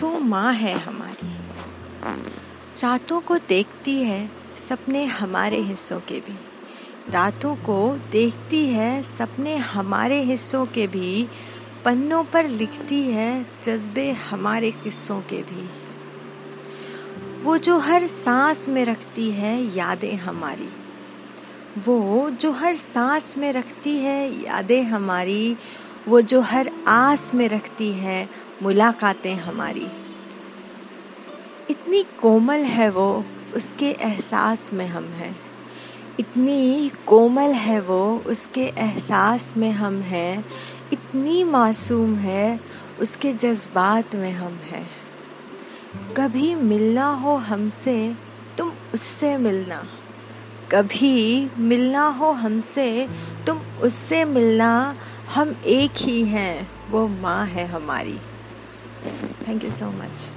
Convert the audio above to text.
वो माँ है हमारी। रातों को देखती है सपने हमारे हिस्सों के भी। रातों को देखती है सपने हमारे हिस्सों के भी। पन्नों पर लिखती है जज्बे हमारे किस्सों के भी। वो जो हर सांस में रखती है यादें हमारी। वो जो हर सांस में रखती है यादें हमारी। वो जो हर आस में रखती है, मुलाकातें हमारी। इतनी कोमल है वो, उसके एहसास में हम हैं। इतनी कोमल है वो, उसके एहसास में हम हैं। इतनी मासूम है, उसके जज्बात में हम हैं। कभी मिलना हो हमसे, तुम उससे मिलना। कभी मिलना हो हमसे, तुम उससे मिलना हम एक ही हैं वो माँ है हमारी। Thank you so much